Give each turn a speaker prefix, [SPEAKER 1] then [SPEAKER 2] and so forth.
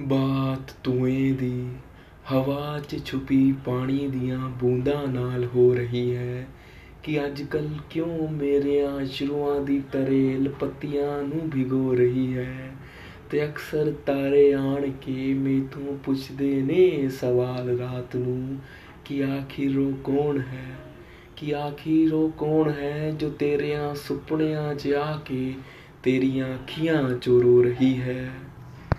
[SPEAKER 1] ਬਾਤ ਤੂਏ ਦੀ, ਹਵਾ 'ਚ ਛੁਪੀ ਪਾਣੀ ਦੀਆਂ ਬੂੰਦਾਂ ਨਾਲ ਹੋ ਰਹੀ ਹੈ ਕਿ ਅੱਜ ਕੱਲ ਕਿਉਂ ਮੇਰਿਆਂ ਅਸ਼ਰੂਆਂ ਦੀ ਤਰੇਲ ਪੱਤੀਆਂ ਨੂੰ ਭਿਗੋ ਰਹੀ ਹੈ ਤੇ ਅਕਸਰ ਤਾਰੇ ਆਣ ਕੇ ਮੈਥੋਂ ਪੁੱਛਦੇ ਨੇ ਸਵਾਲ ਰਾਤ ਨੂੰ ਕਿ ਆਖਿਰ ਉਹ ਕੌਣ ਹੈ? ਕਿ ਆਖਿਰ ਉਹ ਕੌਣ ਹੈ ਜੋ ਤੇਰਿਆਂ ਸੁਪਨਿਆਂ 'ਚ ਆ ਕੇ ਤੇਰੀਆਂ ਅੱਖੀਆਂ ਚੋਰੋ ਰਹੀ ਹੈ?